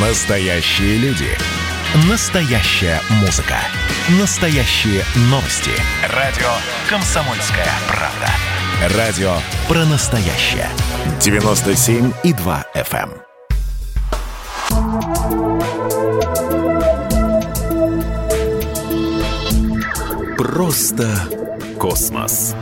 Настоящие люди. Настоящая музыка. Настоящие новости. Радио «Комсомольская правда». Радио про настоящее. 97,2 FM. Просто космос.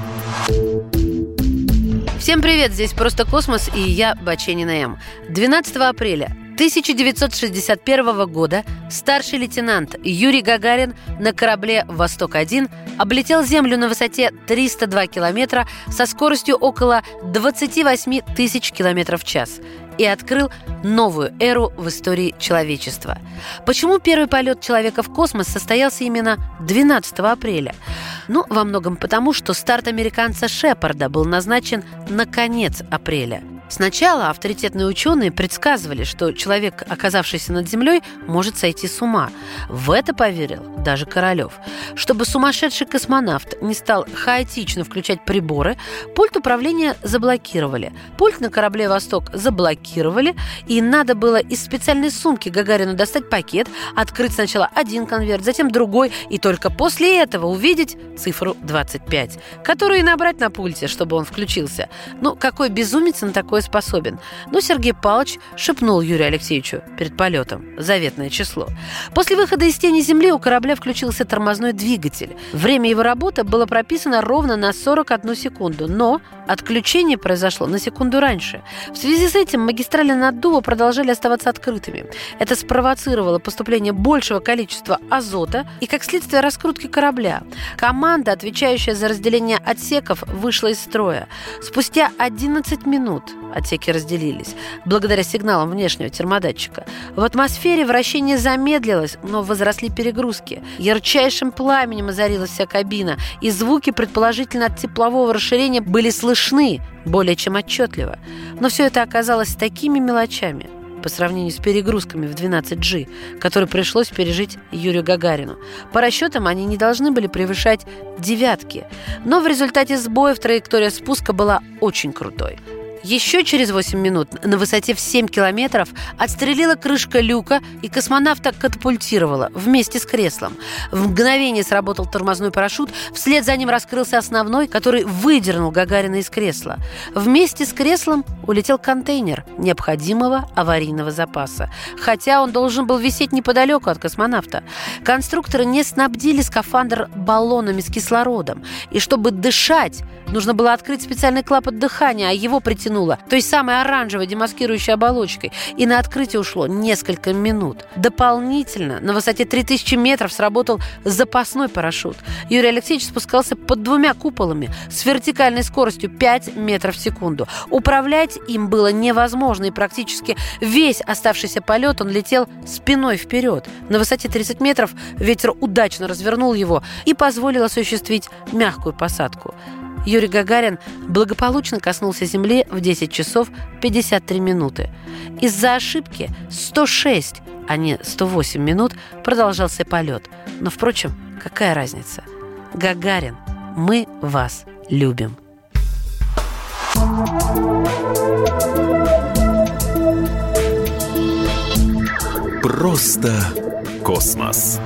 Всем привет, здесь «Просто космос» и я, Баченина М. 12 апреля 1961 года старший лейтенант Юрий Гагарин на корабле «Восток-1» облетел Землю на высоте 302 километра со скоростью около 28 тысяч километров в час и открыл новую эру в истории человечества. Почему первый полет человека в космос состоялся именно 12 апреля? Ну, во многом потому, что старт американца Шепарда был назначен на конец апреля – Сначала авторитетные ученые предсказывали, что человек, оказавшийся над Землей, может сойти с ума. В это поверил даже Королев. Чтобы сумасшедший космонавт не стал хаотично включать приборы, пульт управления заблокировали. Пульт на корабле «Восток» заблокировали, и надо было из специальной сумки Гагарину достать пакет, открыть сначала один конверт, затем другой, и только после этого увидеть цифру 25, которую и набрать на пульте, чтобы он включился. Ну, какой безумец на такой такое способен. Но Сергей Павлович шепнул Юрию Алексеевичу перед полетом заветное число. После выхода из тени Земли у корабля включился тормозной двигатель. Время его работы было прописано ровно на 41 секунду, но отключение произошло на секунду раньше. В связи с этим магистрали наддува продолжали оставаться открытыми. Это спровоцировало поступление большего количества азота и, как следствие, раскрутки корабля. Команда, отвечающая за разделение отсеков, вышла из строя. Спустя 11 минут Отсеки разделились. Благодаря сигналам внешнего термодатчика. В атмосфере вращение замедлилось, но возросли перегрузки. Ярчайшим пламенем озарилась вся кабина, и звуки, предположительно от теплового расширения, были слышны более чем отчетливо. Но все это оказалось такими мелочами по сравнению с перегрузками в 12G, которые пришлось пережить Юрию Гагарину. По расчетам они не должны были превышать девятки. Но в результате сбоев траектория спуска была очень крутой. Еще через 8 минут на высоте в 7 километров отстрелила крышка люка, и космонавта катапультировала вместе с креслом. В мгновение сработал тормозной парашют, вслед за ним раскрылся основной, который выдернул Гагарина из кресла. Вместе с креслом улетел контейнер необходимого аварийного запаса, хотя он должен был висеть неподалеку от космонавта. Конструкторы не снабдили скафандр баллонами с кислородом, и чтобы дышать, нужно было открыть специальный клапан дыхания, а его притянуло затянуло той самой оранжевой демаскирующей оболочкой, и на открытие ушло несколько минут. Дополнительно на высоте 3000 метров сработал запасной парашют. Юрий Алексеевич спускался под двумя куполами с вертикальной скоростью 5 метров в секунду. Управлять им было невозможно, и практически весь оставшийся полет он летел спиной вперед. На высоте 30 метров ветер удачно развернул его и позволил осуществить мягкую посадку. Юрий Гагарин благополучно коснулся Земли в 10 часов 53 минуты. Из-за ошибки 106, а не 108 минут продолжался полет. Но, впрочем, какая разница? Гагарин, мы вас любим. Просто космос.